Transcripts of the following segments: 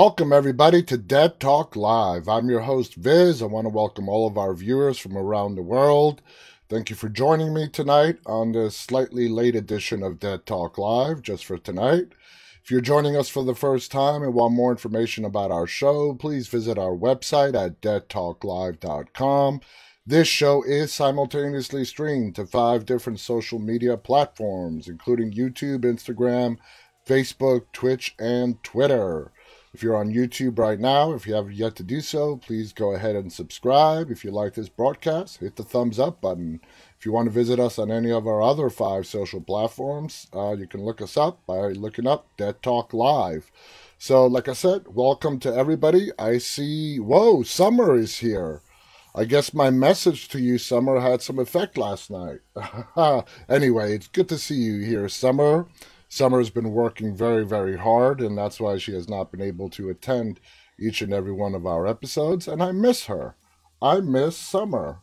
Welcome, everybody, to Dead Talk Live. I'm your host, Viz. I want to welcome all of our viewers from around the world. Thank you for joining me tonight on this slightly late edition of Dead Talk Live, just for tonight. If you're joining us for the first time and want more information about our show, please visit our website at deadtalklive.com. This show is simultaneously streamed to five different social media platforms, including YouTube, Instagram, Facebook, Twitch, and Twitter. If you're on YouTube right now, if you haven't yet to do so, please go ahead and subscribe. If you like this broadcast, hit the thumbs up button. If you want to visit us on any of our other five social platforms, uh, you can look us up by looking up Dead Talk Live. So, like I said, welcome to everybody. I see, whoa, summer is here. I guess my message to you, Summer, had some effect last night. anyway, it's good to see you here, Summer. Summer's been working very, very hard, and that's why she has not been able to attend each and every one of our episodes, and I miss her. I miss Summer.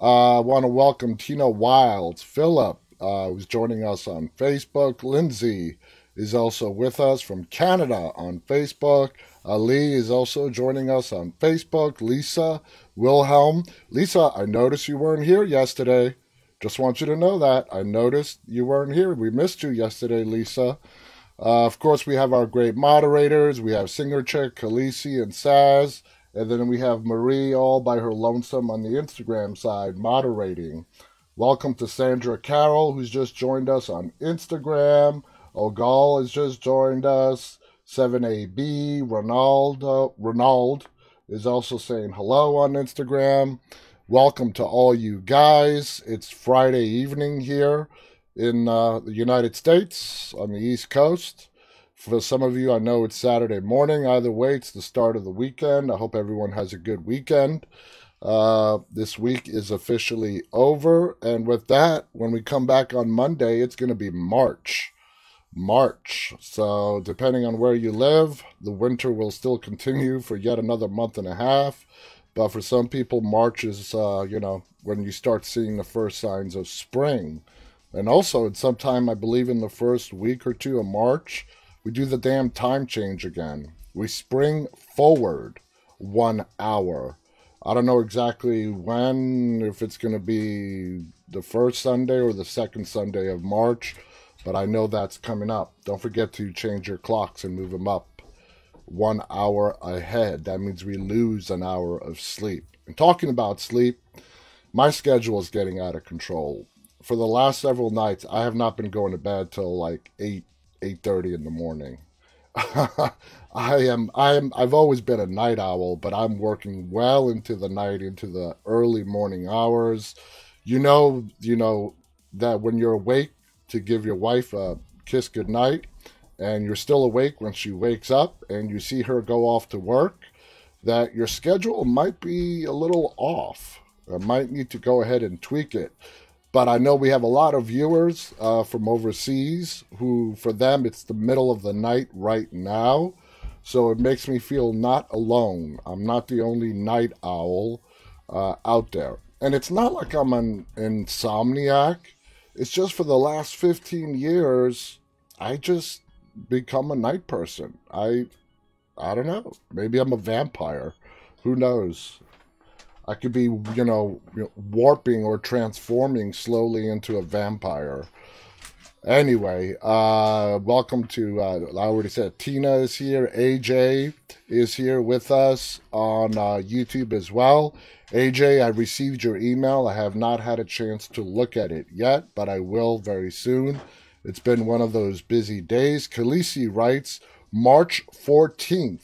Uh, I want to welcome Tina Wilds, Philip, uh, who's joining us on Facebook. Lindsay is also with us from Canada on Facebook. Ali is also joining us on Facebook. Lisa, Wilhelm. Lisa, I noticed you weren't here yesterday. Just want you to know that. I noticed you weren't here. We missed you yesterday, Lisa. Uh, of course, we have our great moderators. We have Singer Chick, Khaleesi, and Saz. And then we have Marie all by her lonesome on the Instagram side moderating. Welcome to Sandra Carroll, who's just joined us on Instagram. Ogal has just joined us. 7AB, Ronaldo, Ronald is also saying hello on Instagram. Welcome to all you guys. It's Friday evening here in uh, the United States on the East Coast. For some of you, I know it's Saturday morning. Either way, it's the start of the weekend. I hope everyone has a good weekend. Uh, this week is officially over. And with that, when we come back on Monday, it's going to be March. March. So, depending on where you live, the winter will still continue for yet another month and a half. But for some people, March is, uh, you know, when you start seeing the first signs of spring. And also, at some time, I believe in the first week or two of March, we do the damn time change again. We spring forward one hour. I don't know exactly when, if it's going to be the first Sunday or the second Sunday of March, but I know that's coming up. Don't forget to change your clocks and move them up one hour ahead. That means we lose an hour of sleep. And talking about sleep, my schedule is getting out of control. For the last several nights, I have not been going to bed till like eight eight thirty in the morning. I am I am I've always been a night owl, but I'm working well into the night, into the early morning hours. You know, you know that when you're awake to give your wife a kiss goodnight, and you're still awake when she wakes up and you see her go off to work, that your schedule might be a little off. I might need to go ahead and tweak it. But I know we have a lot of viewers uh, from overseas who, for them, it's the middle of the night right now. So it makes me feel not alone. I'm not the only night owl uh, out there. And it's not like I'm an insomniac. It's just for the last 15 years, I just become a night person. I I don't know. Maybe I'm a vampire. Who knows? I could be, you know, warping or transforming slowly into a vampire. Anyway, uh, welcome to, uh, I already said Tina is here. AJ is here with us on uh, YouTube as well. AJ, I received your email. I have not had a chance to look at it yet, but I will very soon. It's been one of those busy days. Khaleesi writes March 14th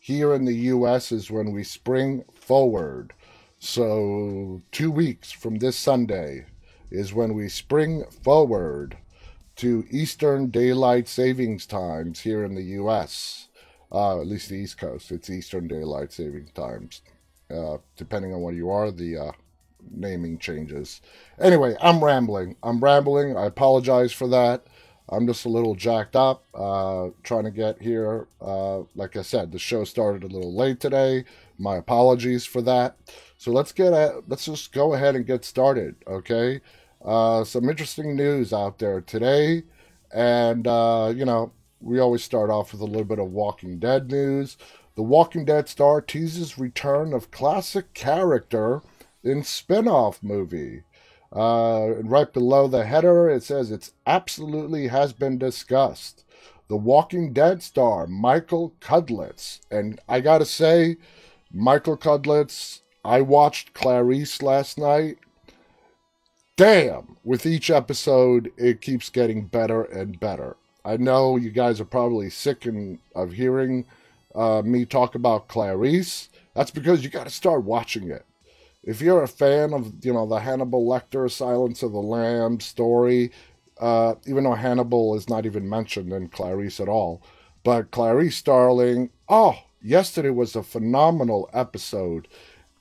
here in the US is when we spring forward. So, two weeks from this Sunday is when we spring forward to Eastern Daylight Savings Times here in the US. Uh, at least the East Coast. It's Eastern Daylight Savings Times. Uh, depending on where you are, the uh, naming changes. Anyway, I'm rambling. I'm rambling. I apologize for that. I'm just a little jacked up, uh, trying to get here. Uh, like I said, the show started a little late today. My apologies for that. So let's get at, let's just go ahead and get started. Okay, uh, some interesting news out there today, and uh, you know, we always start off with a little bit of Walking Dead news. The Walking Dead star teases return of classic character in spin-off movie. Uh, right below the header, it says it's absolutely has been discussed. The Walking Dead star Michael Cudlitz, and I gotta say, Michael Cudlitz. I watched Clarice last night. Damn! With each episode, it keeps getting better and better. I know you guys are probably sick of hearing uh, me talk about Clarice. That's because you got to start watching it if you're a fan of you know the Hannibal Lecter Silence of the Lamb story, uh, even though Hannibal is not even mentioned in Clarice at all, but Clarice Starling, oh, yesterday was a phenomenal episode,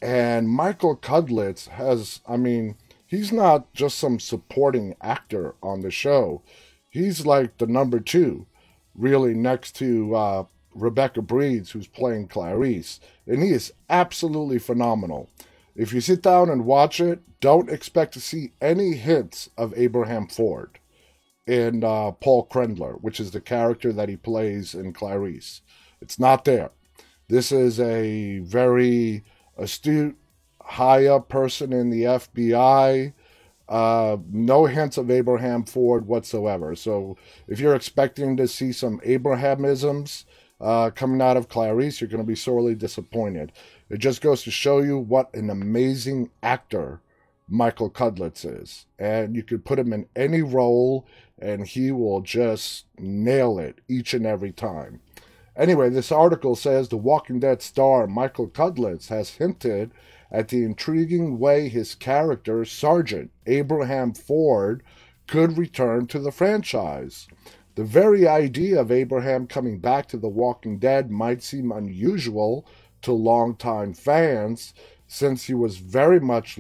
and Michael Cudlitz has, I mean, he's not just some supporting actor on the show, he's like the number two, really next to uh, Rebecca Breeds, who's playing Clarice, and he is absolutely phenomenal. If you sit down and watch it, don't expect to see any hints of Abraham Ford in uh, Paul Krendler, which is the character that he plays in Clarice. It's not there. This is a very astute, high up person in the FBI. Uh, no hints of Abraham Ford whatsoever. So if you're expecting to see some Abrahamisms uh, coming out of Clarice, you're going to be sorely disappointed. It just goes to show you what an amazing actor Michael Cudlitz is. And you could put him in any role and he will just nail it each and every time. Anyway, this article says The Walking Dead star Michael Cudlitz has hinted at the intriguing way his character, Sergeant Abraham Ford, could return to the franchise. The very idea of Abraham coming back to The Walking Dead might seem unusual to longtime fans since he was very much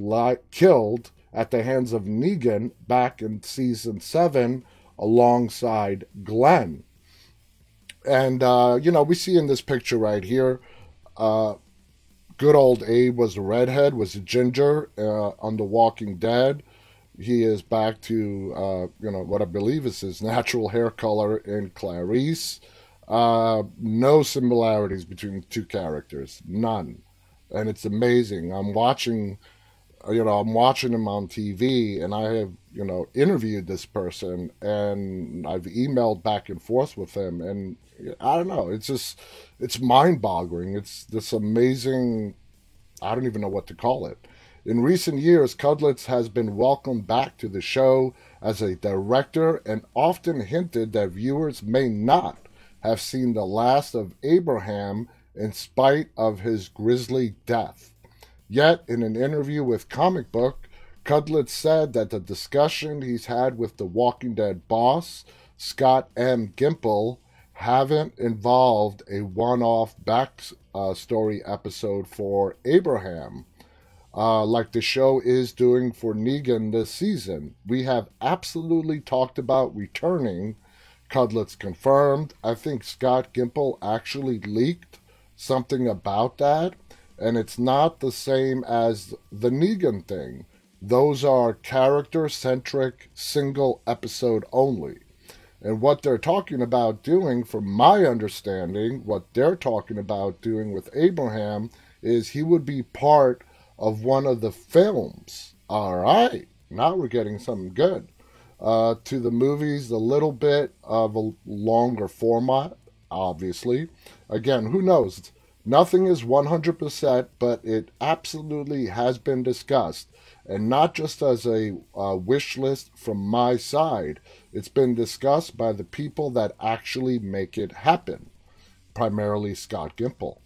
killed at the hands of Negan back in season 7 alongside Glenn. And, uh, you know, we see in this picture right here, uh, good old Abe was a redhead, was a ginger uh, on The Walking Dead. He is back to, uh, you know, what I believe is his natural hair color in Clarice. Uh, no similarities between the two characters, none, and it's amazing. I'm watching, you know, I'm watching him on TV, and I have, you know, interviewed this person, and I've emailed back and forth with him, and I don't know, it's just, it's mind-boggling. It's this amazing. I don't even know what to call it. In recent years, Cudlitz has been welcomed back to the show as a director and often hinted that viewers may not have seen the last of Abraham in spite of his grisly death. Yet, in an interview with Comic Book, Cudlitz said that the discussion he's had with the Walking Dead boss, Scott M. Gimple, haven't involved a one off backstory uh, episode for Abraham. Uh, like the show is doing for Negan this season. We have absolutely talked about returning Cudlitz confirmed. I think Scott Gimple actually leaked something about that, and it's not the same as the Negan thing. Those are character centric, single episode only. And what they're talking about doing, from my understanding, what they're talking about doing with Abraham is he would be part of one of the films. All right, now we're getting something good uh, to the movies, a little bit of a longer format, obviously. Again, who knows? Nothing is 100%, but it absolutely has been discussed. And not just as a uh, wish list from my side, it's been discussed by the people that actually make it happen, primarily Scott Gimple.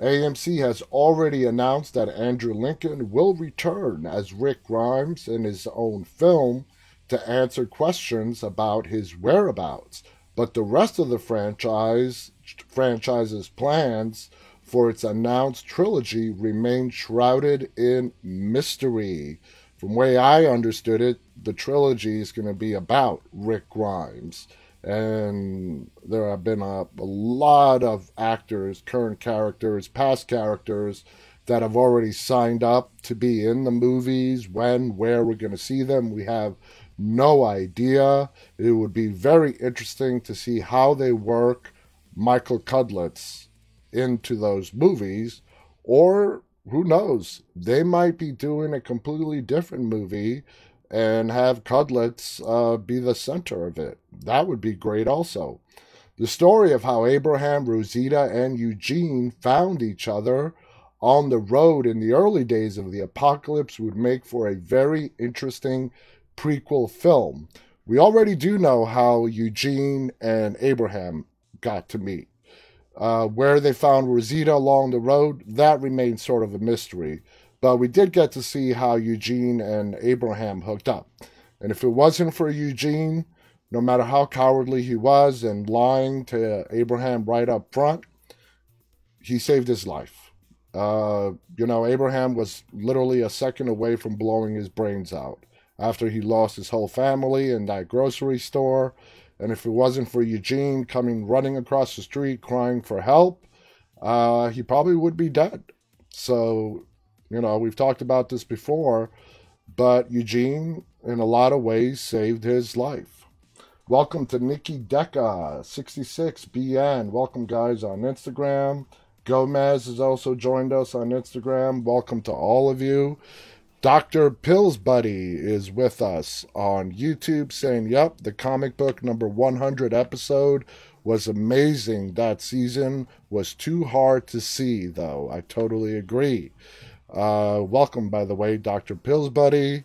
AMC has already announced that Andrew Lincoln will return as Rick Grimes in his own film to answer questions about his whereabouts. But the rest of the franchise franchise's plans for its announced trilogy remain shrouded in mystery. From way I understood it, the trilogy is going to be about Rick Grimes. And there have been a, a lot of actors, current characters, past characters that have already signed up to be in the movies. When, where we're going to see them, we have no idea. It would be very interesting to see how they work Michael Cudlitz into those movies, or who knows, they might be doing a completely different movie and have Cudlitz uh, be the center of it. That would be great, also. The story of how Abraham, Rosita, and Eugene found each other on the road in the early days of the apocalypse would make for a very interesting prequel film. We already do know how Eugene and Abraham got to meet. Uh, where they found Rosita along the road, that remains sort of a mystery. But we did get to see how Eugene and Abraham hooked up. And if it wasn't for Eugene, no matter how cowardly he was and lying to Abraham right up front, he saved his life. Uh, you know, Abraham was literally a second away from blowing his brains out after he lost his whole family in that grocery store. And if it wasn't for Eugene coming running across the street crying for help, uh, he probably would be dead. So, you know, we've talked about this before, but Eugene, in a lot of ways, saved his life. Welcome to Nikki Deca, 66BN. Welcome, guys, on Instagram. Gomez has also joined us on Instagram. Welcome to all of you. Dr. Pills Buddy is with us on YouTube saying, Yep, the comic book number 100 episode was amazing. That season was too hard to see, though. I totally agree. Uh, welcome, by the way, Dr. Pills Buddy.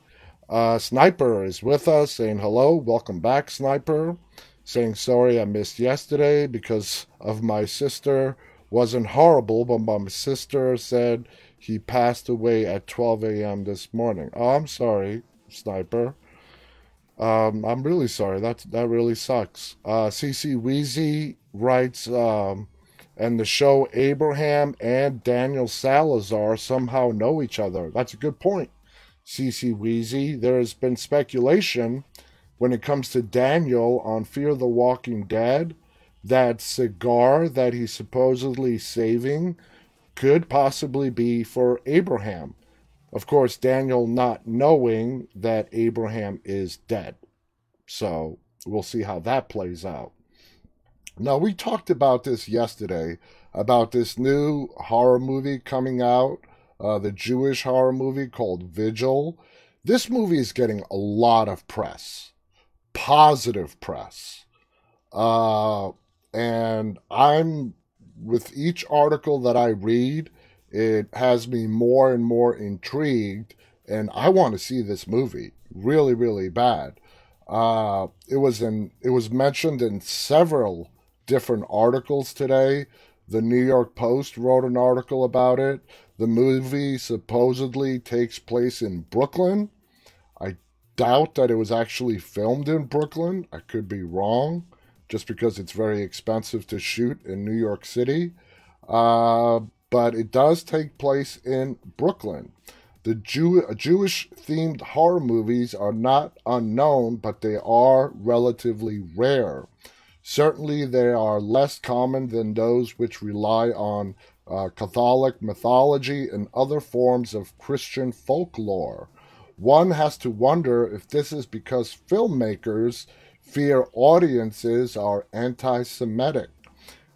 Uh, Sniper is with us saying hello. Welcome back, Sniper. Saying sorry I missed yesterday because of my sister. Wasn't horrible, but my sister said he passed away at 12 a.m. this morning. Oh, I'm sorry, Sniper. Um, I'm really sorry. That that really sucks. Uh, CC Weezy writes, um, and the show Abraham and Daniel Salazar somehow know each other. That's a good point, CC Weezy. There has been speculation when it comes to Daniel on Fear the Walking Dead that cigar that he's supposedly saving could possibly be for Abraham. Of course, Daniel not knowing that Abraham is dead. So we'll see how that plays out. Now, we talked about this yesterday about this new horror movie coming out, uh, the Jewish horror movie called Vigil. This movie is getting a lot of press, positive press. Uh, and I'm with each article that I read, it has me more and more intrigued, and I want to see this movie really, really bad. Uh, it was in it was mentioned in several different articles today. The New York Post wrote an article about it. The movie supposedly takes place in Brooklyn. I doubt that it was actually filmed in Brooklyn. I could be wrong just because it's very expensive to shoot in New York City. Uh, but it does take place in Brooklyn. The Jew- Jewish themed horror movies are not unknown, but they are relatively rare. Certainly, they are less common than those which rely on uh, Catholic mythology and other forms of Christian folklore. One has to wonder if this is because filmmakers fear audiences are anti Semitic.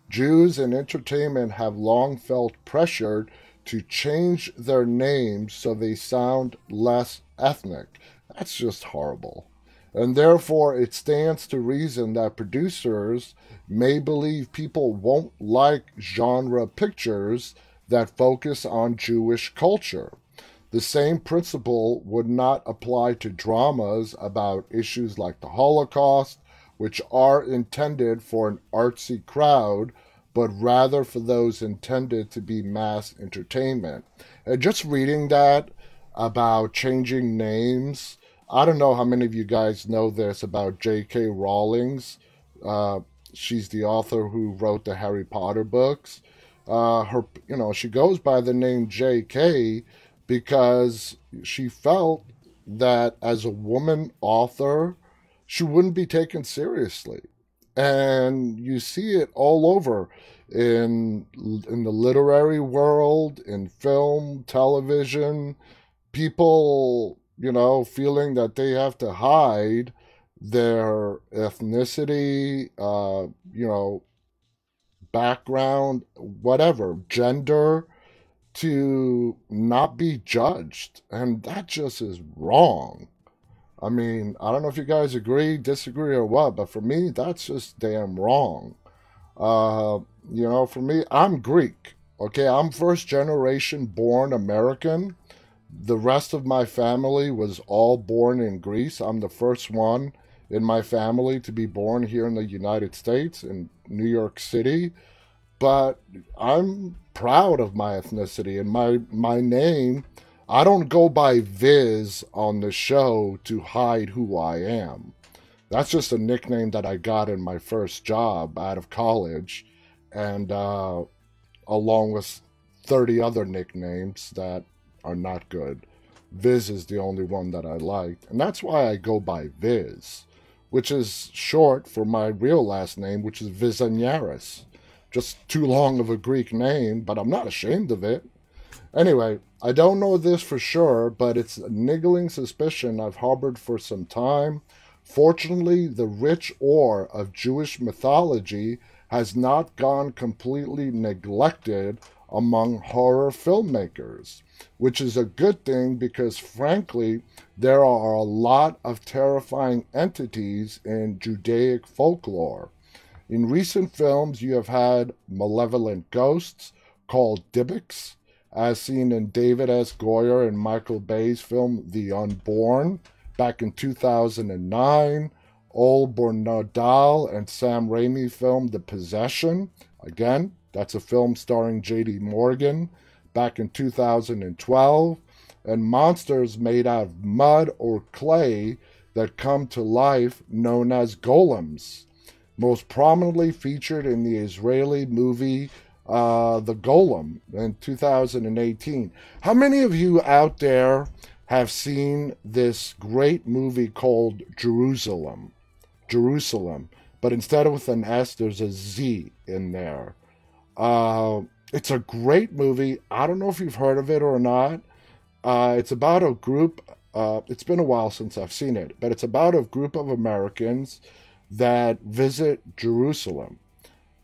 Jews in entertainment have long felt pressured to change their names so they sound less ethnic. That's just horrible. And therefore, it stands to reason that producers may believe people won't like genre pictures that focus on Jewish culture. The same principle would not apply to dramas about issues like the Holocaust, which are intended for an artsy crowd, but rather for those intended to be mass entertainment. And just reading that about changing names, I don't know how many of you guys know this about J.K. Rowling's. Uh, she's the author who wrote the Harry Potter books. Uh, her, you know, she goes by the name J.K because she felt that as a woman author, she wouldn't be taken seriously. And you see it all over. in in the literary world, in film, television, people, you know, feeling that they have to hide their ethnicity, uh, you know, background, whatever, gender, to not be judged. And that just is wrong. I mean, I don't know if you guys agree, disagree, or what, but for me, that's just damn wrong. Uh, you know, for me, I'm Greek. Okay, I'm first generation born American. The rest of my family was all born in Greece. I'm the first one in my family to be born here in the United States, in New York City. But I'm proud of my ethnicity and my, my name. I don't go by Viz on the show to hide who I am. That's just a nickname that I got in my first job out of college, and uh, along with 30 other nicknames that are not good. Viz is the only one that I liked, and that's why I go by Viz which is short for my real last name, which is Vizanyaris. Just too long of a Greek name, but I'm not ashamed of it. Anyway, I don't know this for sure, but it's a niggling suspicion I've harbored for some time. Fortunately, the rich ore of Jewish mythology has not gone completely neglected among horror filmmakers, which is a good thing because, frankly, there are a lot of terrifying entities in Judaic folklore. In recent films, you have had malevolent ghosts called Dybbuk, as seen in David S. Goyer and Michael Bay's film The Unborn back in 2009, Ole Bornedal and Sam Raimi film The Possession, again, that's a film starring J.D. Morgan back in 2012. And monsters made out of mud or clay that come to life, known as golems. Most prominently featured in the Israeli movie uh, The Golem in 2018. How many of you out there have seen this great movie called JeruZalem? JeruZalem. But instead of with an S, there's a Z in there. Uh, it's a great movie. I don't know if you've heard of it or not. Uh, it's about a group. Uh, it's been a while since I've seen it, but it's about a group of Americans that visit Jerusalem.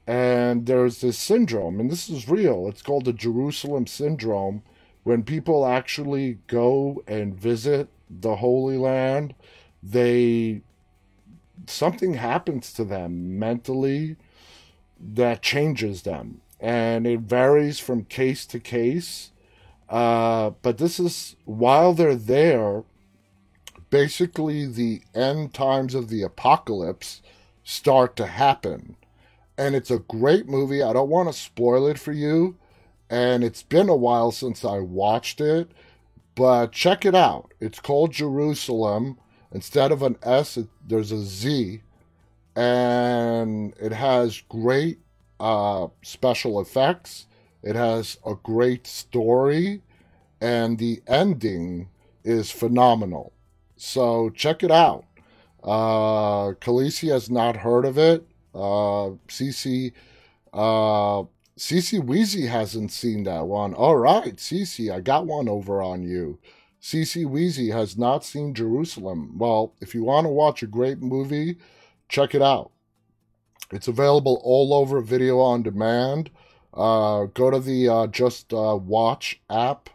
And there's this syndrome, and this is real. It's called the Jerusalem syndrome. When people actually go and visit the Holy Land, they something happens to them mentally that changes them and it varies from case to case. Uh, but this is while they're there, basically the end times of the apocalypse start to happen. And it's a great movie. I don't want to spoil it for you. And it's been a while since I watched it, but check it out. It's called JeruZalem. Instead of an S, it, there's a Z. And it has great uh, special effects. It has a great story, and the ending is phenomenal. So check it out. Uh, Khaleesi has not heard of it. Uh, Cece, uh, Cece Weezy hasn't seen that one. All right, Cece, I got one over on you. Cece Weezy has not seen JeruZalem. Well, if you want to watch a great movie, check it out. It's available all over video on demand. Uh, go to the uh, Just uh, Watch app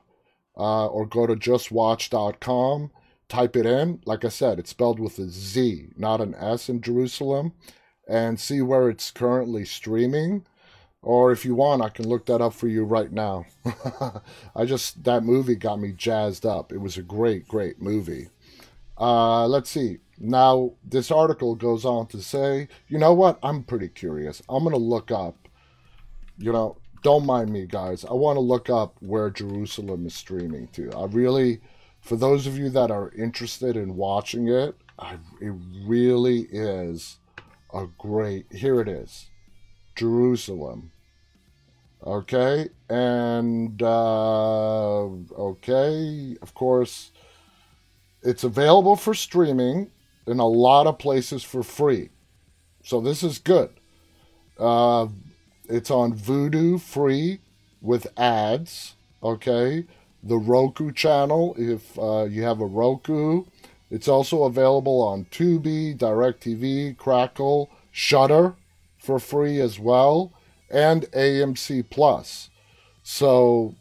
uh, or go to justwatch.com. Type it in. Like I said, it's spelled with a Z, not an S in Jerusalem, and see where it's currently streaming. Or if you want, I can look that up for you right now. I just, that movie got me jazzed up. It was a great, great movie. Uh, let's see. Now, this article goes on to say, you know what? I'm pretty curious. I'm going to look up, you know, don't mind me, guys. I want to look up where JeruZalem is streaming to. I really, for those of you that are interested in watching it, I, it really is a great. Here it is JeruZalem. Okay. And, uh, okay. Of course, it's available for streaming in a lot of places for free. So this is good. Uh, it's on Vudu free with ads. Okay, the Roku channel if uh, you have a Roku. It's also available on Tubi, DirecTV, Crackle, Shudder for free as well, and AMC Plus. So,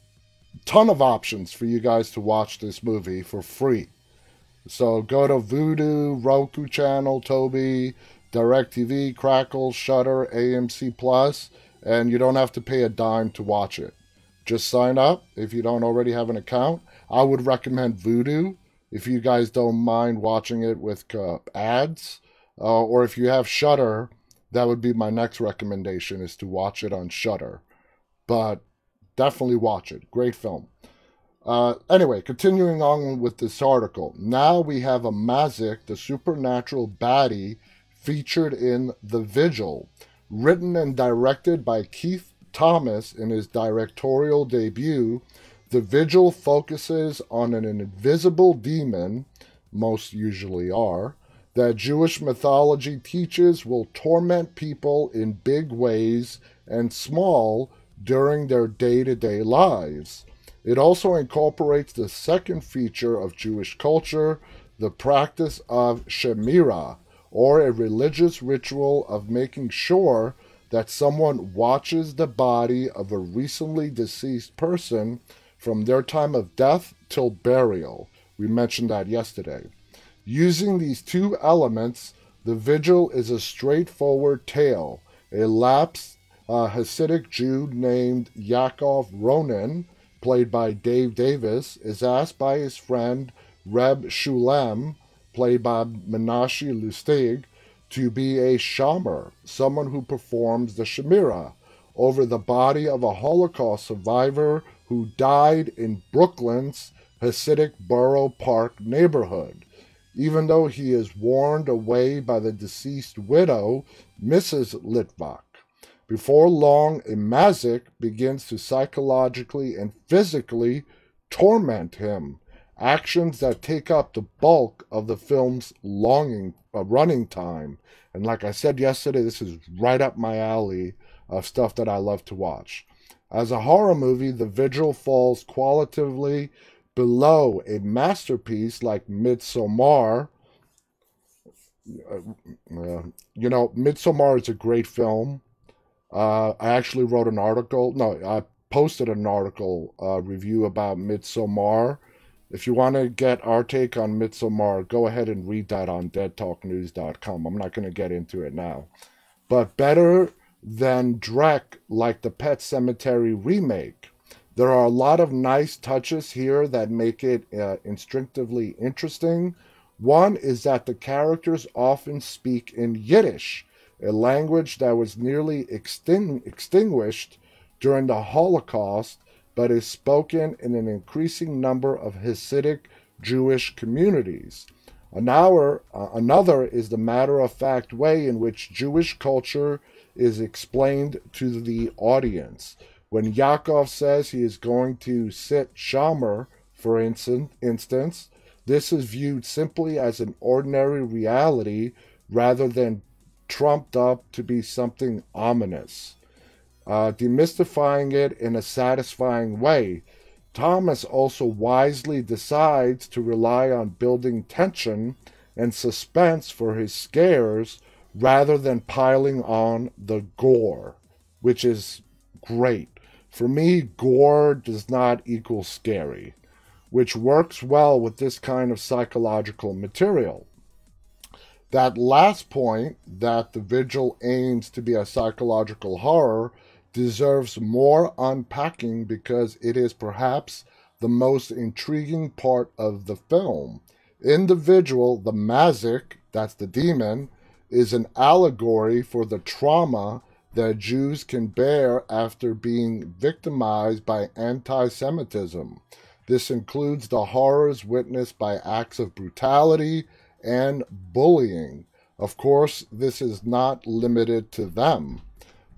ton of options for you guys to watch this movie for free. So go to Vudu, Roku channel, Tubi, DirecTV, Crackle, Shudder, AMC Plus, and you don't have to pay a dime to watch it. Just sign up if you don't already have an account. I would recommend Vudu if you guys don't mind watching it with uh, ads, uh, or if you have Shudder, that would be my next recommendation is to watch it on Shudder. But definitely watch it. Great film. Uh, anyway, continuing on with this article. Now we have a Mazik, the supernatural baddie, featured in The Vigil, written and directed by Keith Thomas in his directorial debut, The Vigil focuses on an invisible demon, most usually are, that Jewish mythology teaches will torment people in big ways and small during their day to day lives. It also incorporates the second feature of Jewish culture, the practice of Shemirah, or a religious ritual of making sure that someone watches the body of a recently deceased person from their time of death till burial. We mentioned that yesterday. Using these two elements, the vigil is a straightforward tale. A lapsed uh, Hasidic Jew named Yaakov Ronin, played by Dave Davis, is asked by his friend Reb Shulem, played by Menashe Lustig, to be a shomer, someone who performs the Shemirah over the body of a Holocaust survivor who died in Brooklyn's Hasidic Borough Park neighborhood. Even though he is warned away by the deceased widow, Mrs. Litvak. Before long, a mazik begins to psychologically and physically torment him, actions that take up the bulk of the film's longing uh, running time. And like I said yesterday, this is right up my alley of stuff that I love to watch. As a horror movie, The Vigil falls qualitatively below a masterpiece like Midsommar. Uh, uh, you know, Midsommar is a great film. Uh, I actually wrote an article. No, I posted an article uh, review about Midsommar if you want to get our take on Midsommar, go ahead and read that on deadtalknews.com. I'm not going to get into it now. But better than Drek, like the Pet Sematary remake, there are a lot of nice touches here that make it uh, instinctively interesting. One is that the characters often speak in Yiddish, a language that was nearly extin- extinguished during the Holocaust but is spoken in an increasing number of Hasidic Jewish communities. Another, uh, another is the matter of fact way in which Jewish culture is explained to the audience. When Yaakov says he is going to sit Shamer, for instance, this is viewed simply as an ordinary reality rather than trumped up to be something ominous uh, demystifying it in a satisfying way. Thomas also wisely decides to rely on building tension and suspense for his scares rather than piling on the gore, which is great. For me, gore does not equal scary, which works well with this kind of psychological material. That last point, that the vigil aims to be a psychological horror, deserves more unpacking because it is perhaps the most intriguing part of the film. Individual, the Mazik, that's the demon, is an allegory for the trauma that Jews can bear after being victimized by anti Semitism. This includes the horrors witnessed by acts of brutality and bullying. Of course, this is not limited to them.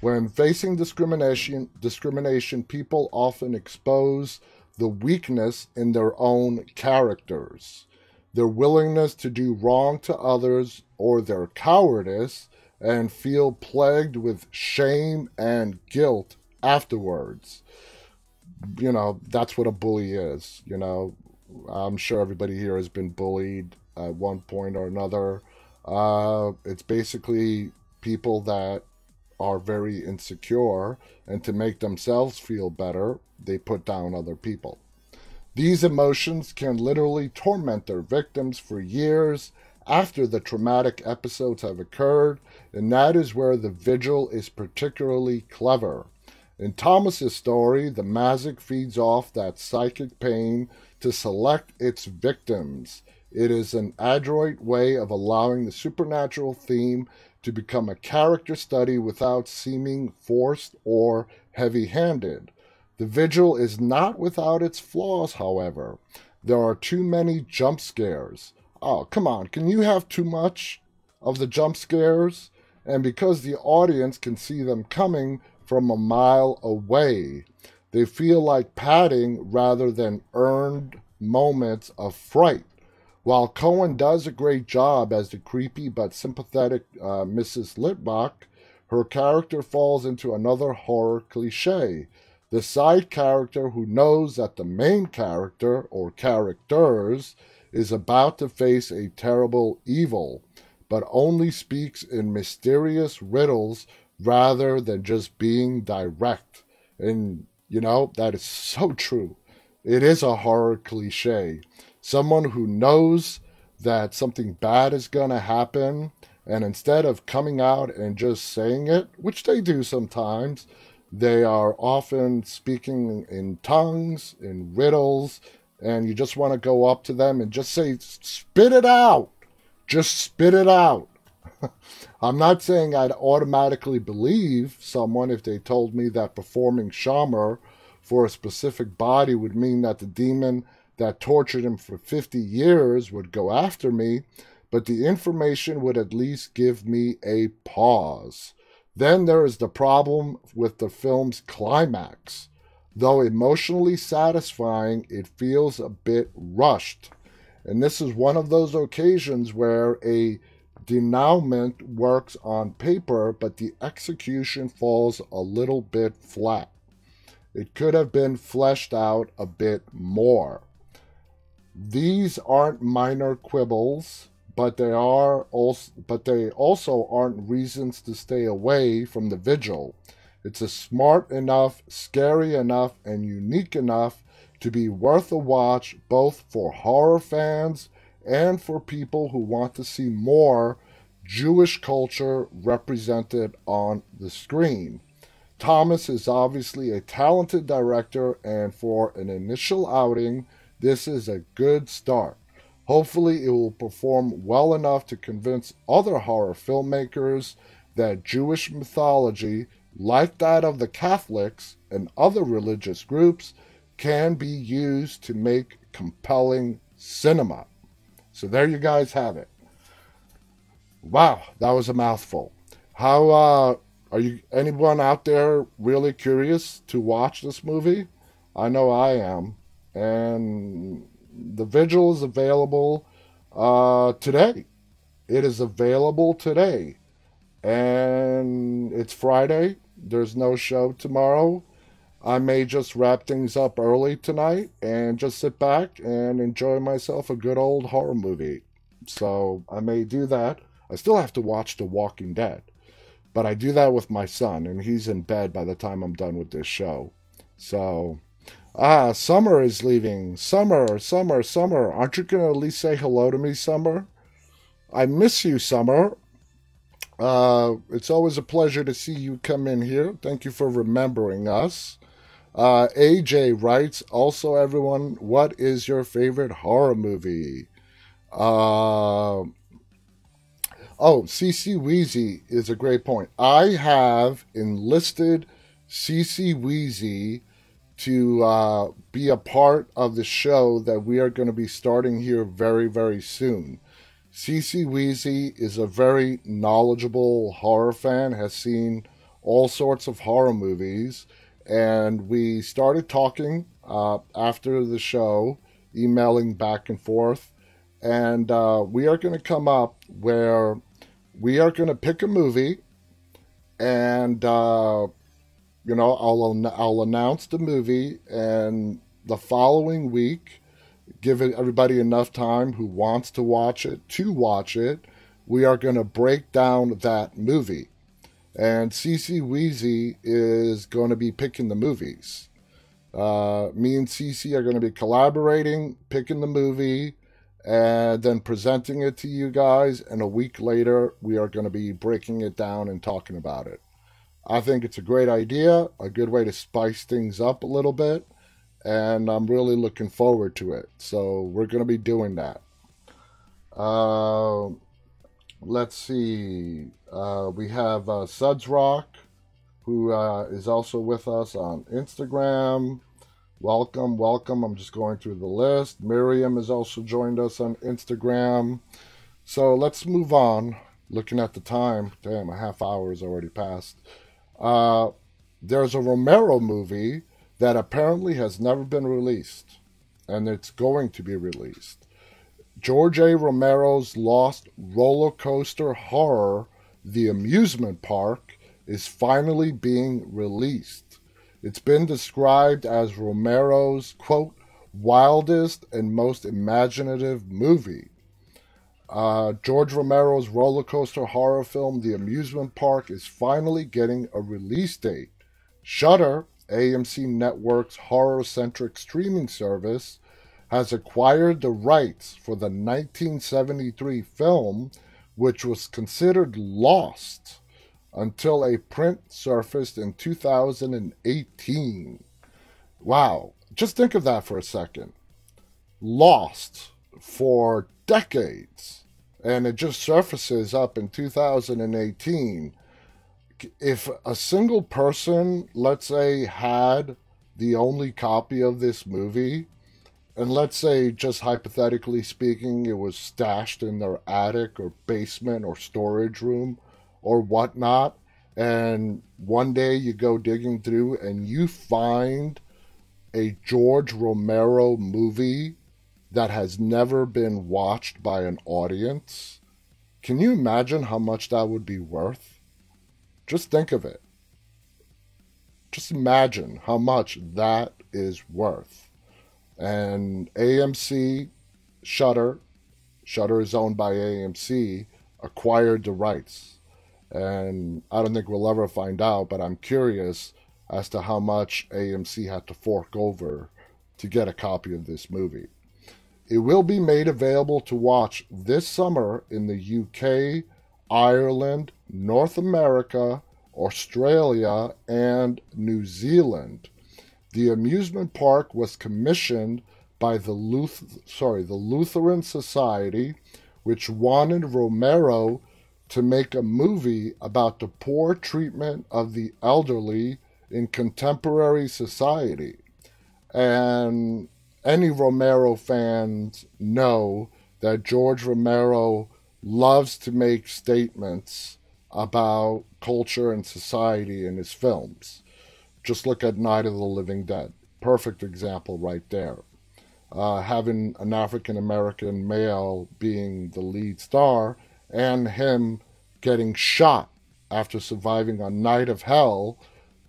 When facing discrimination, discrimination, people often expose the weakness in their own characters, their willingness to do wrong to others, or their cowardice, and feel plagued with shame and guilt afterwards. You know, that's what a bully is. You know, I'm sure everybody here has been bullied at one point or another. Uh, it's basically people that are very insecure, and to make themselves feel better, they put down other people. These emotions can literally torment their victims for years after the traumatic episodes have occurred, and that is where the vigil is particularly clever. In Thomas's story, the mazik feeds off that psychic pain to select its victims. It is an adroit way of allowing the supernatural theme to become a character study without seeming forced or heavy handed. The vigil is not without its flaws, however. There are too many jump scares. Oh, come on, can you have too much of the jump scares? And because the audience can see them coming from a mile away, they feel like padding rather than earned moments of fright. While Cohen does a great job as the creepy but sympathetic uh, Mrs. Litvak, her character falls into another horror cliche. The side character who knows that the main character, or characters, is about to face a terrible evil, but only speaks in mysterious riddles rather than just being direct. And, you know, that is so true. It is a horror cliche someone who knows that something bad is going to happen, and instead of coming out and just saying it, which they do sometimes, they are often speaking in tongues, in riddles, and you just want to go up to them and just say, spit it out. Just spit it out. I'm not saying I'd automatically believe someone if they told me that performing Shamar for a specific body would mean that the demon that tortured him for 50 years would go after me, but the information would at least give me a pause. Then there is the problem with the film's climax. Though emotionally satisfying, it feels a bit rushed. And this is one of those occasions where a denouement works on paper, but the execution falls a little bit flat. It could have been fleshed out a bit more. These aren't minor quibbles, but they are also but they also aren't reasons to stay away from the vigil. It's a smart enough, scary enough, and unique enough to be worth a watch both for horror fans and for people who want to see more Jewish culture represented on the screen. Thomas is obviously a talented director, and for an initial outing, this is a good start. Hopefully, it will perform well enough to convince other horror filmmakers that Jewish mythology, like that of the Catholics and other religious groups, can be used to make compelling cinema. So there you guys have it. Wow, that was a mouthful. How uh, are you? Anyone out there really curious to watch this movie? I know I am and the vigil is available uh, today. It is available today, and it's Friday. There's no show tomorrow. I may just wrap things up early tonight and just sit back and enjoy myself a good old horror movie. So I may do that. I still have to watch The Walking Dead, but I do that with my son, and he's in bed by the time I'm done with this show. So Ah, Summer is leaving. Summer, Summer, Summer. Aren't you going to at least say hello to me, Summer? I miss you, Summer. Uh, it's always a pleasure to see you come in here. Thank you for remembering us. Uh, AJ writes, also, everyone, what is your favorite horror movie? Uh, oh, CC Weezy is a great point. I have enlisted CC Weezy to uh, be a part of the show that we are going to be starting here very, very soon. Cece Weezy is a very knowledgeable horror fan, has seen all sorts of horror movies, and we started talking uh, after the show, emailing back and forth, and uh, we are going to come up where we are going to pick a movie, and uh, you know, I'll I'll announce the movie, and the following week, give everybody enough time who wants to watch it to watch it. We are going to break down that movie, and CC Weezy is going to be picking the movies. Uh, me and CC are going to be collaborating, picking the movie, and then presenting it to you guys. And a week later, we are going to be breaking it down and talking about it. I think it's a great idea, a good way to spice things up a little bit, and I'm really looking forward to it. So we're going to be doing that. Uh, let's see. Uh, we have uh, Suds Rock, who uh, is also with us on Instagram. Welcome, welcome. I'm just going through the list. Miriam has also joined us on Instagram. So let's move on. Looking at the time, damn, a half hour has already passed. Uh, there's a Romero movie that apparently has never been released, and it's going to be released. George A. Romero's Lost Roller Coaster Horror, The Amusement Park, is finally being released. It's been described as Romero's, quote, wildest and most imaginative movie. Uh, George Romero's roller coaster horror film, The Amusement Park, is finally getting a release date. Shudder, AMC Network's horror centric streaming service, has acquired the rights for the 1973 film, which was considered lost until a print surfaced in 2018. Wow, just think of that for a second. Lost for decades, and it just surfaces up in 2018. If a single person, let's say, had the only copy of this movie, and let's say, just hypothetically speaking, it was stashed in their attic or basement or storage room or whatnot, and one day you go digging through and you find a George Romero movie that has never been watched by an audience, can you imagine how much that would be worth? Just think of it. Just imagine how much that is worth. And AMC, Shudder, Shudder is owned by AMC, acquired the rights. And I don't think we'll ever find out, but I'm curious as to how much AMC had to fork over to get a copy of this movie. It will be made available to watch this summer in the UK, Ireland, North America, Australia, and New Zealand. The amusement park was commissioned by the Luth- sorry, the Lutheran Society, which wanted Romero to make a movie about the poor treatment of the elderly in contemporary society. And any Romero fans know that George Romero loves to make statements about culture and society in his films. Just look at Night of the Living Dead. Perfect example right there. Uh, having an African American male being the lead star and him getting shot after surviving a night of hell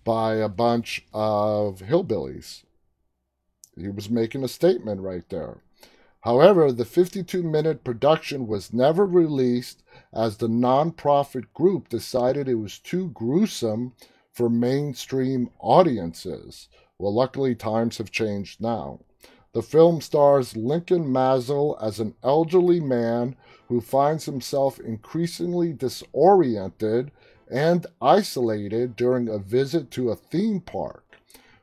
by a bunch of hillbillies he was making a statement right there. However, the 52 minute production was never released as the nonprofit group decided it was too gruesome for mainstream audiences. Well, luckily, times have changed now. The film stars Lincoln Maazel as an elderly man who finds himself increasingly disoriented and isolated during a visit to a theme park.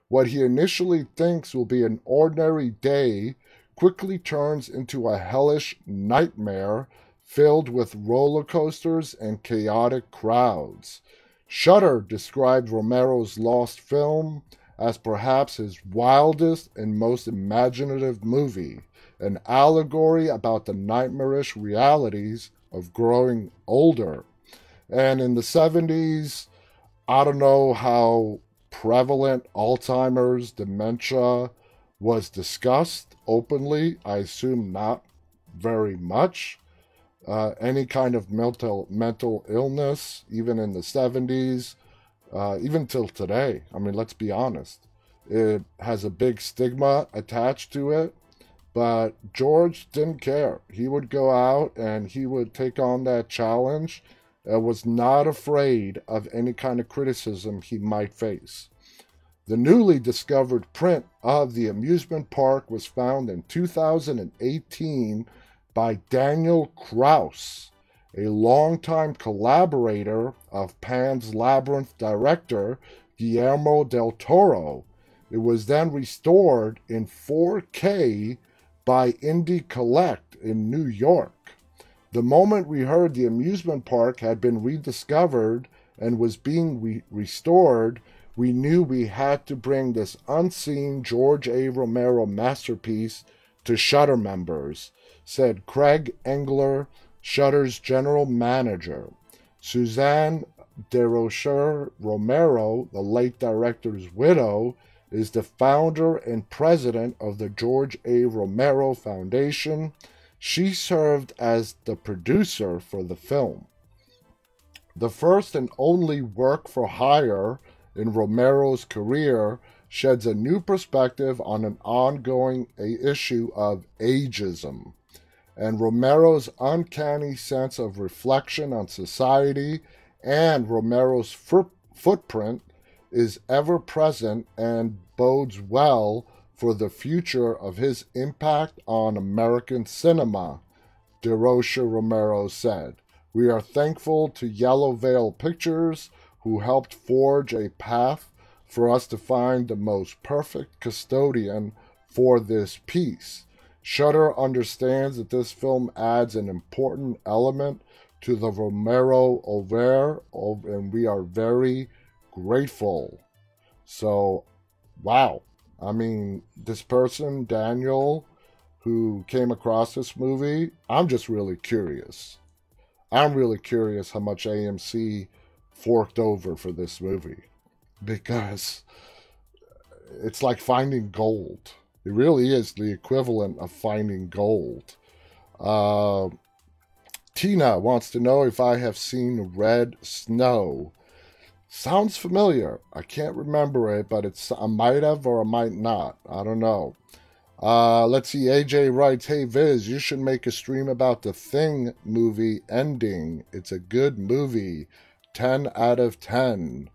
What he initially thinks will be an ordinary day quickly turns into a hellish nightmare filled with roller coasters and chaotic crowds. Shudder described Romero's lost film as perhaps his wildest and most imaginative movie, an allegory about the nightmarish realities of growing older. And in the 70s, I don't know how prevalent Alzheimer's, dementia was discussed openly. I assume not very much. uh, any kind of mental mental illness, even in the 70s, uh, even till today. I mean, let's be honest. It has a big stigma attached to it, but George didn't care. He would go out and he would take on that challenge and was not afraid of any kind of criticism he might face. The newly discovered print of the amusement park was found in 2018 by Daniel Kraus, a longtime collaborator of Pan's Labyrinth director Guillermo del Toro. It was then restored in 4K by Indie Collect in New York. The moment we heard the amusement park had been rediscovered and was being re- restored, we knew we had to bring this unseen George A. Romero masterpiece to Shudder members said Craig Engler, Shudder's general manager. Suzanne Desrocher Romero, the late director's widow, is the founder and president of the George A. Romero Foundation. She served as the producer for the film. The first and only work for hire in Romero's career sheds a new perspective on an ongoing issue of ageism and Romero's uncanny sense of reflection on society and Romero's foot- footprint is ever present and bodes well for the future of his impact on American cinema, Desrocher Romero said. We are thankful to Yellow Veil Pictures, who helped forge a path for us to find the most perfect custodian for this piece. Shudder understands that this film adds an important element to the Romero oeuvre, and we are very grateful. So, wow. I mean, this person, Daniel, who came across this movie, I'm just really curious. I'm really curious how much AMC forked over for this movie because it's like finding gold. It really is the equivalent of finding gold. Uh, Tina wants to know if I have seen Red Snow. Sounds familiar. I can't remember it, but it's I might have or I might not. I don't know. Uh, let's see. AJ writes, "Hey Viz, you should make a stream about the Thing movie ending. It's a good movie. Ten out of ten.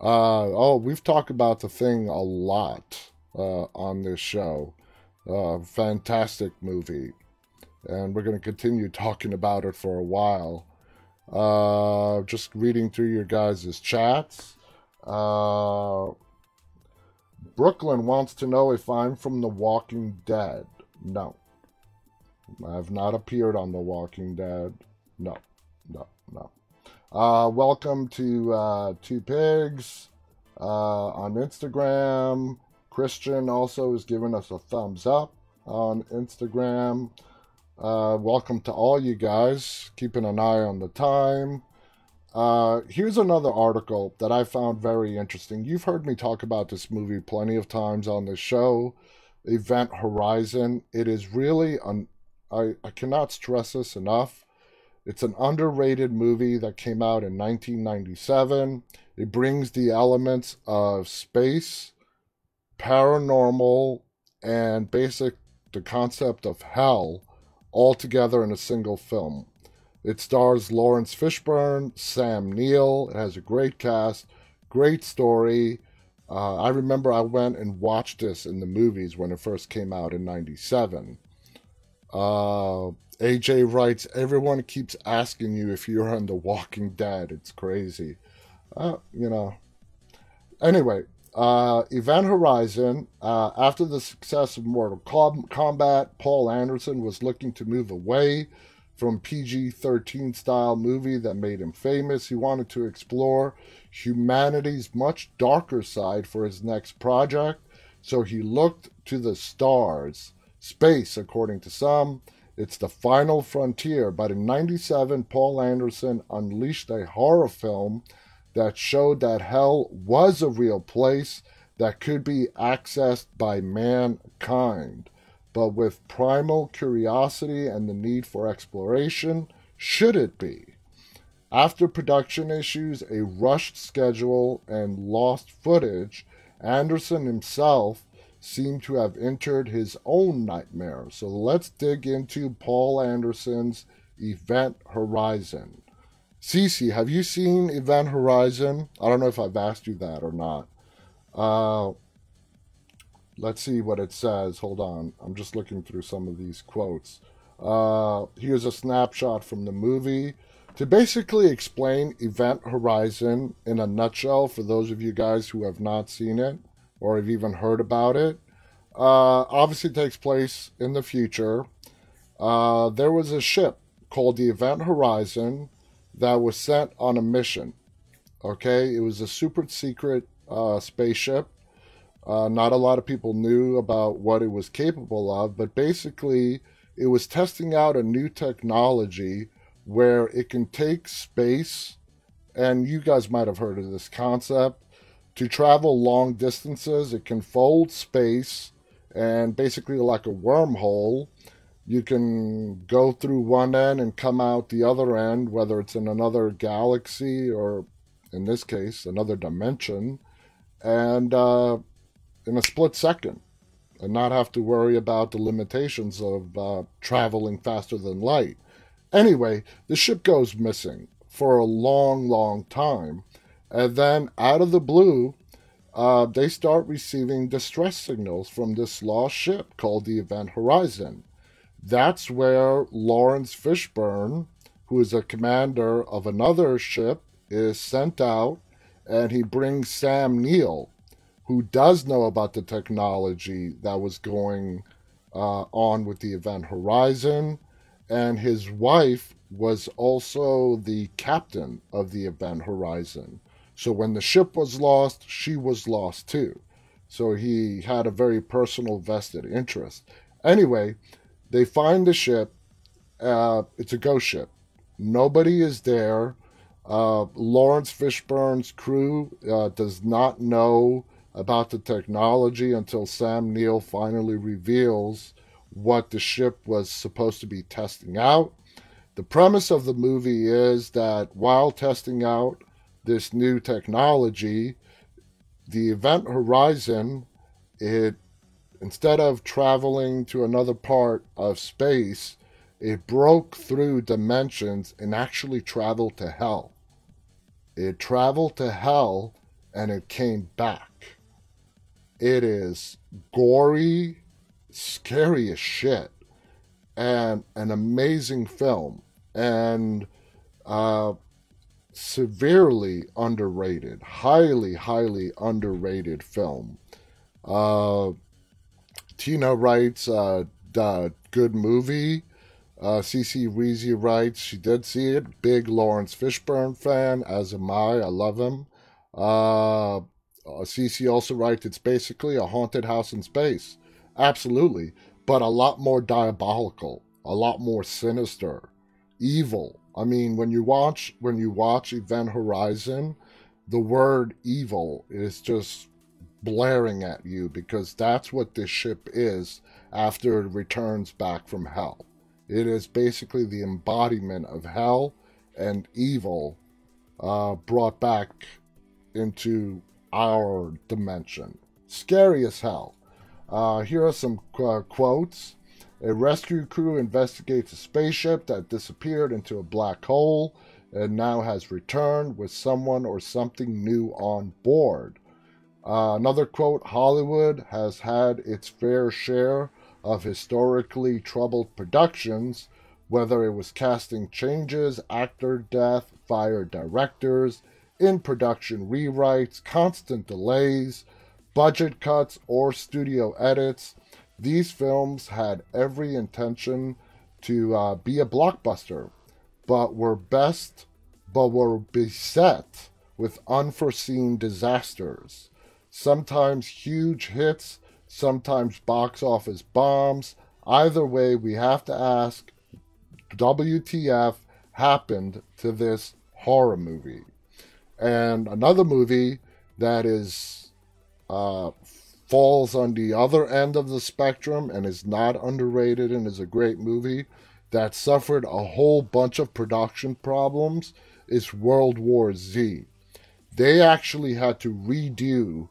Uh, oh, we've talked about the Thing a lot uh, on this show. Uh, fantastic movie. And we're going to continue talking about it for a while. Uh, just reading through your guys' chats. Uh, Brooklyn wants to know if I'm from The Walking Dead. No. I have not appeared on The Walking Dead. No, no, no. Uh, welcome to uh, Two Pigs uh, on Instagram. Christian also has given us a thumbs up on Instagram. Uh, welcome to all you guys. Keeping an eye on the time. Uh, here's another article that I found very interesting. You've heard me talk about this movie plenty of times on the show, Event Horizon. It is really an I, I cannot stress this enough. It's an underrated movie that came out in 1997. It brings the elements of space paranormal, and basic the concept of hell all together in a single film. It stars Laurence Fishburne, Sam Neill. It has a great cast, great story. Uh, I remember I went and watched this in the movies when it first came out in '97. Uh, AJ writes, everyone keeps asking you if you're on The Walking Dead. It's crazy. Uh, you know. Anyway, uh, Event Horizon, uh, after the success of Mortal Kombat, Paul Anderson was looking to move away from PG 13 style movie that made him famous. He wanted to explore humanity's much darker side for his next project, so he looked to the stars. Space, according to some, it's the final frontier. But in 97, Paul Anderson unleashed a horror film that showed that hell was a real place that could be accessed by mankind. But with primal curiosity and the need for exploration, Should it be? After production issues, a rushed schedule, and lost footage, Anderson himself seemed to have entered his own nightmare. So let's dig into Paul Anderson's Event Horizon. Cece, have you seen Event Horizon? I don't know if I've asked you that or not. Uh, let's see what it says. Hold on. I'm just looking through some of these quotes. Uh, here's a snapshot from the movie to basically explain Event Horizon in a nutshell for those of you guys who have not seen it or have even heard about it. Uh, obviously, takes place in the future. Uh, there was a ship called the Event Horizon that was sent on a mission. Okay, it was a super secret uh, spaceship. Uh, not a lot of people knew about what it was capable of, but basically, it was testing out a new technology where it can take space, and you guys might have heard of this concept, to travel long distances. It can fold space, and basically, like a wormhole, you can go through one end and come out the other end, whether it's in another galaxy or, in this case, another dimension, and uh, in a split second, and not have to worry about the limitations of uh, traveling faster than light. Anyway, the ship goes missing for a long, long time, and then out of the blue, uh, they start receiving distress signals from this lost ship called the Event Horizon that's where Laurence Fishburne, who is a commander of another ship, is sent out and he brings Sam Neill, who does know about the technology that was going uh, on with the Event Horizon. And his wife was also the captain of the Event Horizon. So when the ship was lost, she was lost too. So he had a very personal vested interest. Anyway, they find the ship. Uh, it's a ghost ship. Nobody is there. Uh, Laurence Fishburne's crew uh, does not know about the technology until Sam Neill finally reveals what the ship was supposed to be testing out. The premise of the movie is that while testing out this new technology, the event horizon it instead of traveling to another part of space, it broke through dimensions and actually traveled to hell. It traveled to hell and it came back. It is gory, scary as shit, and an amazing film, and uh, severely underrated, highly, highly underrated film. Uh, Tina writes, uh, good movie. Uh, CC Reezy writes, she did see it. Big Laurence Fishburne fan, as am I. I love him. Uh, CC uh, also writes, it's basically a haunted house in space. Absolutely. But a lot more diabolical, a lot more sinister, evil. I mean, when you watch when you watch Event Horizon, the word evil is just blaring at you because that's what this ship is after it returns back from hell. It is basically the embodiment of hell and evil uh, brought back into our dimension. Scary as hell. Uh, here are some uh, quotes. A rescue crew investigates a spaceship that disappeared into a black hole and now has returned with someone or something new on board. Uh, another quote Hollywood has had its fair share of historically troubled productions, whether it was casting changes, actor death, fired directors, in production rewrites, constant delays, budget cuts, or studio edits. These films had every intention to uh, be a blockbuster, but were best, but were beset with unforeseen disasters sometimes huge hits, sometimes box office bombs. Either way, we have to ask WTF happened to this horror movie? And another movie that is uh, falls on the other end of the spectrum and is not underrated and is a great movie that suffered a whole bunch of production problems is World War Z. They actually had to redo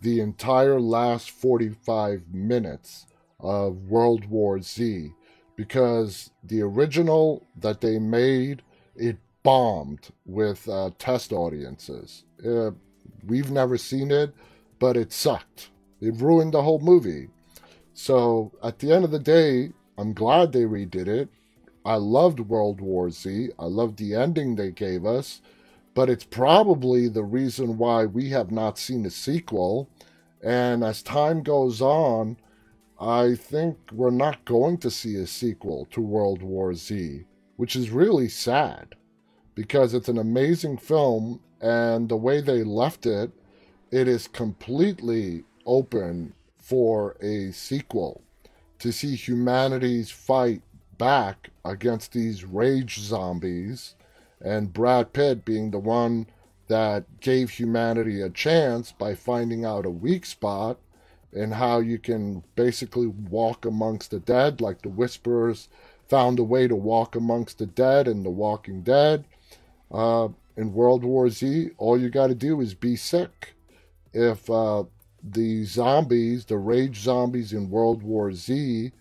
the entire last 45 minutes of World War Z because the original that they made it bombed with uh, test audiences. Uh, we've never seen it, but it sucked. It ruined the whole movie. So at the end of the day, I'm glad they redid it. I loved World War Z. I loved the ending they gave us, but it's probably the reason why we have not seen a sequel. And as time goes on, I think we're not going to see a sequel to World War Z, which is really sad because it's an amazing film and the way they left it, it is completely open for a sequel to see humanity's fight back against these rage zombies and Brad Pitt being the one that gave humanity a chance by finding out a weak spot and how you can basically walk amongst the dead like the whisperers found a way to walk amongst the dead in the walking dead uh, in world war z all you got to do is be sick if uh, the zombies the rage zombies in world war z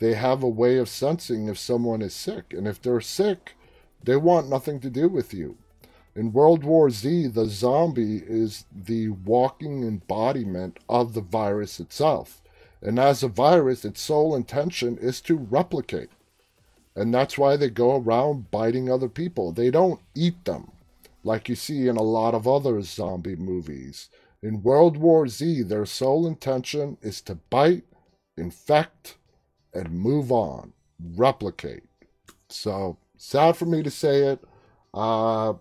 they have a way of sensing if someone is sick. And if they're sick, they want nothing to do with you. In World War Z, the zombie is the walking embodiment of the virus itself. And as a virus, its sole intention is to replicate. And that's why they go around biting other people. They don't eat them, like you see in a lot of other zombie movies. In World War Z, their sole intention is to bite, infect, and move on, replicate. So sad for me to say it. Uh,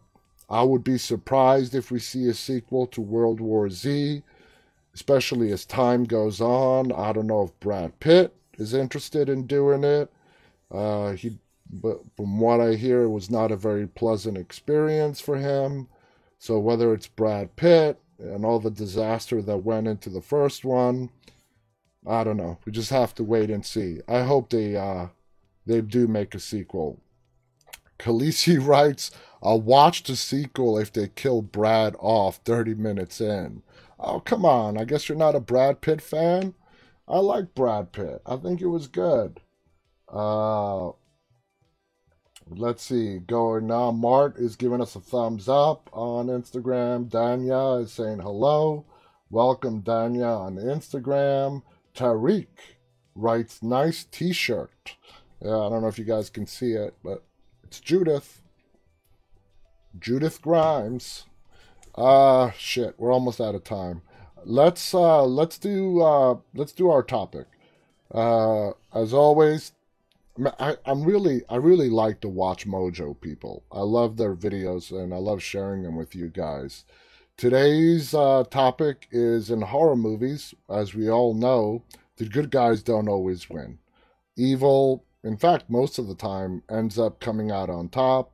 I would be surprised if we see a sequel to World War Z, especially as time goes on. I don't know if Brad Pitt is interested in doing it. Uh, he, but from what I hear, it was not a very pleasant experience for him. So whether it's Brad Pitt and all the disaster that went into the first one, I don't know. We just have to wait and see. I hope they uh they do make a sequel. Khaleesi writes, I'll watch the sequel if they kill Brad off 30 minutes in. Oh, come on. I guess you're not a Brad Pitt fan? I like Brad Pitt. I think it was good. Uh, let's see. Going now. Mart is giving us a thumbs up on Instagram. Danya is saying hello. Welcome, Danya, on Instagram. Tariq writes, nice t shirt. Yeah, I don't know if you guys can see it, but it's Judith. Judith Grimes. Ah, uh, shit, we're almost out of time. Let's uh let's do uh let's do our topic. Uh as always, I, I'm really I really like the Watch Mojo people. I love their videos and I love sharing them with you guys. Today's uh, topic is in horror movies. As we all know, the good guys don't always win. Evil, in fact, most of the time, ends up coming out on top.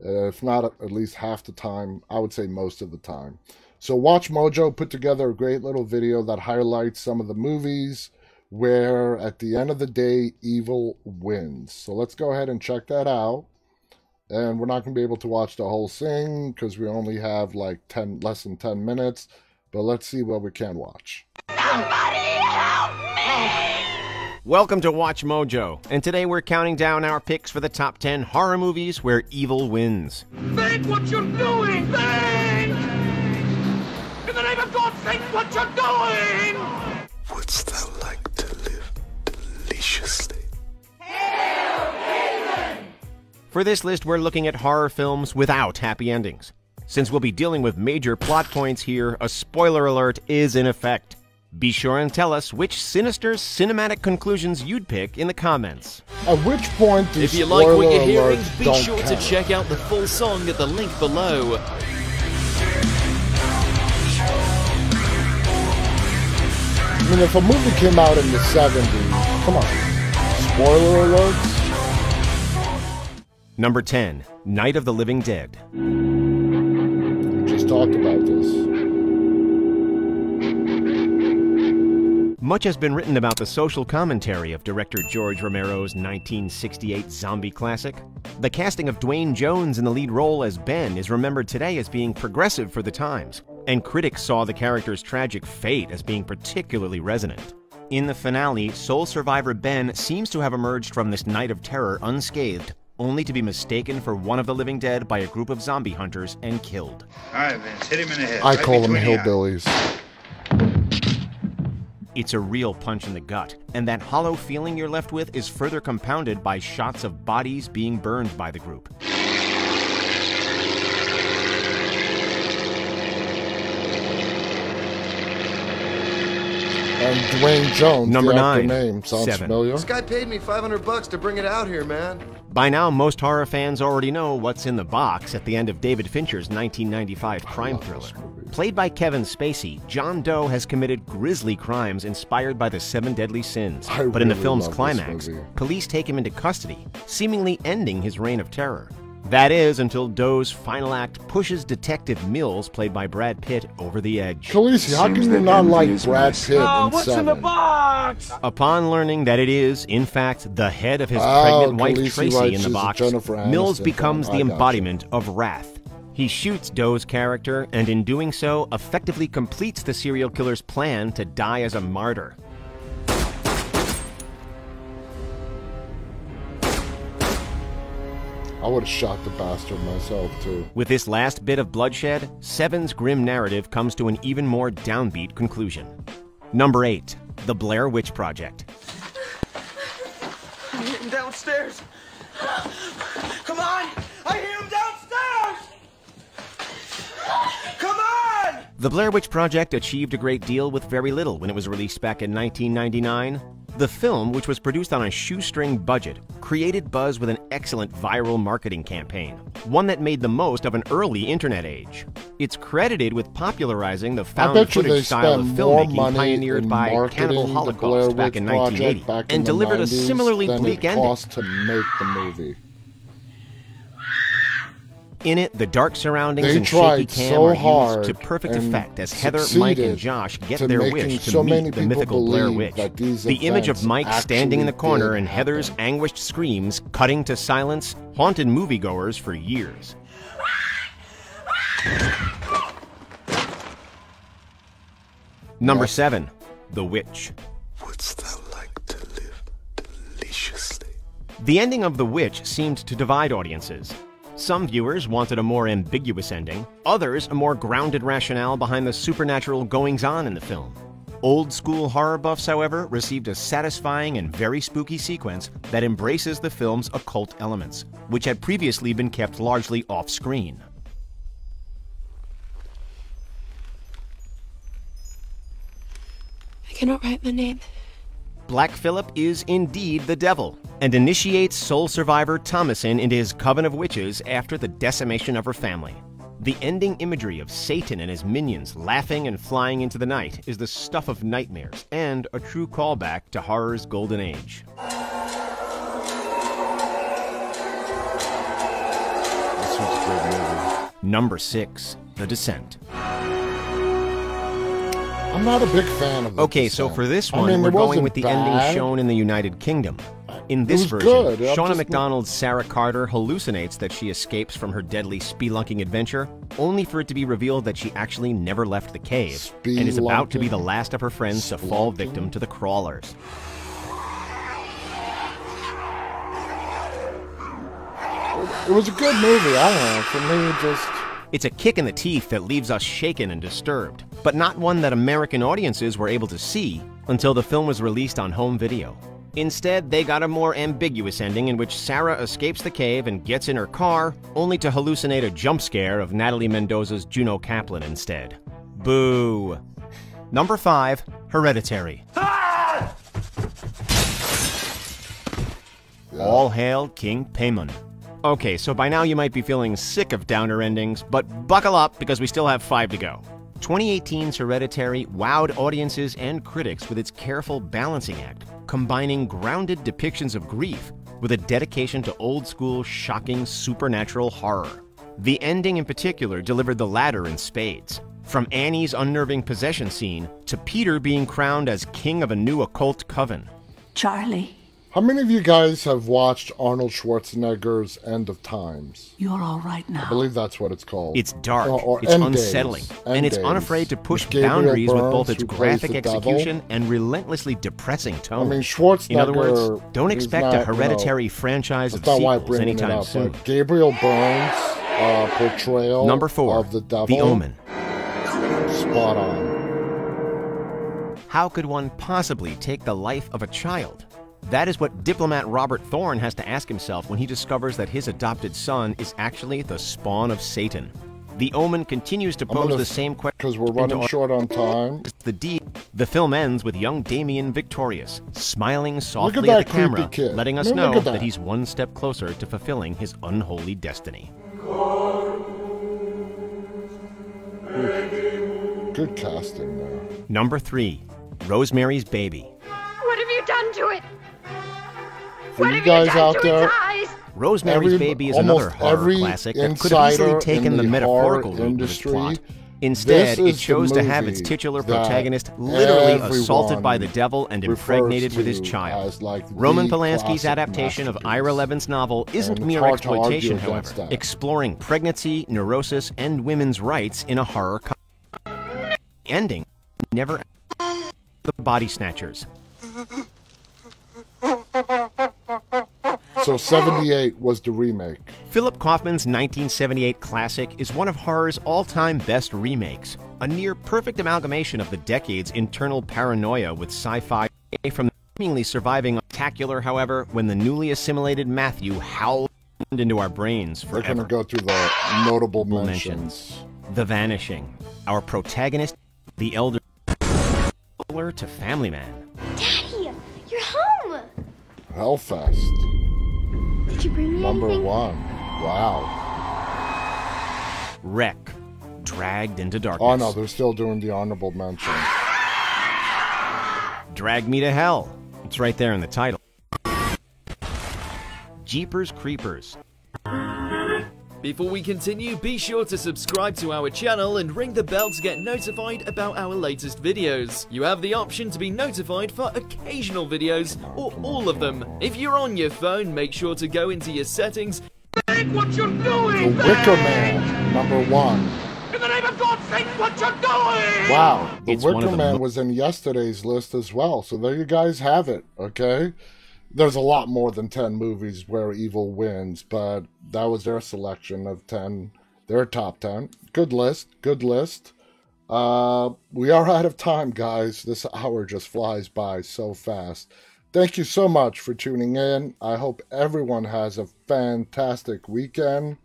If not at least half the time, I would say most of the time. So, Watch Mojo put together a great little video that highlights some of the movies where at the end of the day, evil wins. So, let's go ahead and check that out and we're not going to be able to watch the whole thing because we only have like 10 less than 10 minutes but let's see what we can watch somebody help me welcome to watch mojo and today we're counting down our picks for the top 10 horror movies where evil wins. Think what you're doing! Think! In the name of god think what you're doing! Wouldst thou like to live deliciously? For this list, we're looking at horror films without happy endings. Since we'll be dealing with major plot points here, a spoiler alert is in effect. Be sure and tell us which sinister cinematic conclusions you'd pick in the comments. At which point If you like what you're hearing, be sure count. to check out the full song at the link below. I mean, if a movie came out in the 70s, come on. Spoiler alerts? Number 10, Night of the Living Dead. We just talked about this. Much has been written about the social commentary of director George Romero's 1968 zombie classic. The casting of Duane Jones in the lead role as Ben is remembered today as being progressive for the times, and critics saw the character's tragic fate as being particularly resonant. In the finale, sole survivor Ben seems to have emerged from this night of terror unscathed, only to be mistaken for one of the living dead by a group of zombie hunters and killed. All right, Vince, hit him in the head. I right call them between the hillbillies. It's a real punch in the gut, and that hollow feeling you're left with is further compounded by shots of bodies being burned by the group. And Duane Jones, Number the nine, name sounds seven. familiar. This guy paid me 500 bucks to bring it out here, man. By now, most horror fans already know what's in the box at the end of David Fincher's 1995 crime thriller. Played by Kevin Spacey, John Doe has committed grisly crimes inspired by the seven deadly sins. I but in the film's climax, police take him into custody, seemingly ending his reign of terror. That is until Doe's final act pushes Detective Mills, played by Brad Pitt, over the edge. Khaleesi, how can you not like Brad Pitt Oh, in ah, what's in the box? Upon learning that it is, in fact, the head of his Oh, pregnant wife Tracy writes in the box, Mills becomes the I gotcha. embodiment of wrath. He shoots Doe's character, and in doing so, effectively completes the serial killer's plan to die as a martyr. I would have shot the bastard myself too. With this last bit of bloodshed, Seven's grim narrative comes to an even more downbeat conclusion. Number 8. The Blair Witch Project. I hear him downstairs. Come on! I hear him downstairs! Come on! The Blair Witch Project achieved a great deal with very little when it was released back in 1999. The film, which was produced on a shoestring budget, created buzz with an excellent viral marketing campaign, one that made the most of an early internet age. It's credited with popularizing the found bet you they footage style of filmmaking pioneered by Cannibal Holocaust back in 1980 back in and delivered a 90s similarly bleak ending. cost to make the movie. In it, the dark surroundings They and shaky tried cam so are used to perfect effect as Heather, Mike, and Josh get their making wish to so meet many the mythical Blair Witch. The image of Mike standing in the corner and Heather's happen. anguished screams cutting to silence haunted moviegoers for years. Number 7. The Witch. Wouldst thou like to live deliciously? The ending of The Witch seemed to divide audiences. Some viewers wanted a more ambiguous ending, others a more grounded rationale behind the supernatural goings on in the film. Old school horror buffs, however, received a satisfying and very spooky sequence that embraces the film's occult elements, which had previously been kept largely off screen. I cannot write my name. Black Phillip is indeed the devil and initiates sole survivor Thomasin into his coven of witches after the decimation of her family. The ending imagery of Satan and his minions laughing and flying into the night is the stuff of nightmares and a true callback to horror's golden age. Number 6. The Descent. I'm not a big fan of. Okay, so for this I one, mean, we're going with the bad. ending shown in the United Kingdom. In this version, good. Shauna Macdonald's Sarah Carter hallucinates that she escapes from her deadly spelunking adventure, only for it to be revealed that she actually never left the cave and is about to be the last of her friends to fall victim to the crawlers. It was a good movie. I don't know. For me, it just It's a kick in the teeth that leaves us shaken and disturbed, but not one that American audiences were able to see until the film was released on home video. Instead, they got a more ambiguous ending in which Sarah escapes the cave and gets in her car, only to hallucinate a jump scare of Natalie Mendoza's Juno Kaplan instead. Boo. Number 5, Hereditary. Ah! All hail King Paimon. Okay, so by now you might be feeling sick of downer endings, but buckle up because we still have five to go. 2018's Hereditary wowed audiences and critics with its careful balancing act, combining grounded depictions of grief with a dedication to old school, shocking supernatural horror. The ending in particular delivered the latter in spades. From Annie's unnerving possession scene to Peter being crowned as king of a new occult coven. Charlie, How many of you guys have watched Arnold Schwarzenegger's End of Times? you're all right now. I believe that's what it's called. It's dark, Or- or it's End unsettling, Days. and End it's Days. unafraid to push With Gabriel boundaries with both its graphic the devil. execution and relentlessly depressing tone. I mean, Schwarzenegger. In other words, don't expect not, a you know, hereditary franchise That's of not sequels anytime up. soon. Gabriel Byrne's uh, portrayal Number four, of the devil, The Omen. spot on. How could one possibly take the life of a child? That is what diplomat Robert Thorne has to ask himself when he discovers that his adopted son is actually the spawn of Satan. The Omen continues to pose gonna- the same question Because we're running short on time. the deed. The film ends with young Damien victorious, smiling softly that at the camera, kid. letting us look know that. that. he's one step closer to fulfilling his unholy destiny. Good casting there. Number three, Rosemary's Baby. For you guys out there. Rosemary's Every- Baby is another horror classic that could have easily insider taken in the, the metaphorical horror route with its industry, plot. Instead, this it is the chose to have its titular protagonist literally assaulted by the devil and impregnated with his child. like, Roman Polanski's adaptation of. Ira Levin's novel isn't mere hard to argue exploitation, however, that. exploring pregnancy, neurosis, and women's rights in a horror comedy. Ending never the body snatchers. So 78 was the remake. Philip Kaufman's 1978 classic is one of horror's all time best remakes, a near perfect amalgamation of the decade's internal paranoia with sci fi, from the seemingly surviving spectacular, however, when the newly assimilated Matthew howled into our brains We're going to go through the notable mentions. mentions. The Vanishing, our protagonist, the elder to Family Man, Daddy, you're home. Hellfest, Did you bring me number anything? one. Wow. Wreck, dragged into darkness. Oh no, they're still doing the honorable mention. Drag Me to Hell. It's right there in the title. Jeepers Creepers. Before we continue, be sure to subscribe to our channel and ring the bell to get notified about our latest videos. You have the option to be notified for occasional videos or all of them. If you're on your phone, make sure to go into your settings Think what you're doing! The! Wicker Man, number one. In the name of God, think what you're doing! Wow, The It's one of Wicker the Man was in yesterday's list as well. So there you guys have it, okay? There's a lot more than 10 movies where evil wins, but that was their selection of 10, their top 10. Good list, good list. Uh, we are out of time, guys. This hour just flies by so fast. Thank you so much for tuning in. I hope everyone has a fantastic weekend.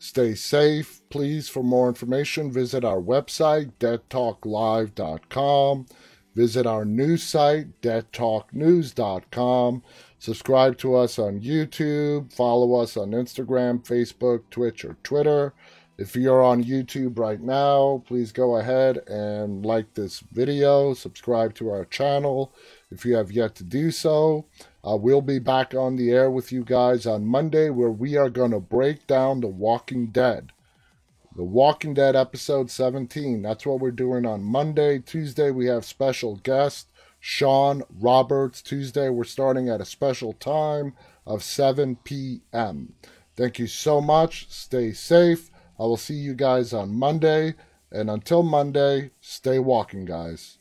Stay safe. Please, for more information, visit our website, deadtalklive.com. Visit our news site, deadtalknews.com. Subscribe to us on YouTube. Follow us on Instagram, Facebook, Twitch, or Twitter. If you're on YouTube right now, please go ahead and like this video, subscribe to our channel if you have yet to do so. Uh, we'll be back on the air with you guys on Monday where we are going to break down The Walking Dead. The Walking Dead episode 17. That's what we're doing on Monday. Tuesday, we have special guest Sean Roberts. Tuesday, we're starting at a special time of 7 p.m. Thank you so much. Stay safe. I will see you guys on Monday. And until Monday, stay walking, guys.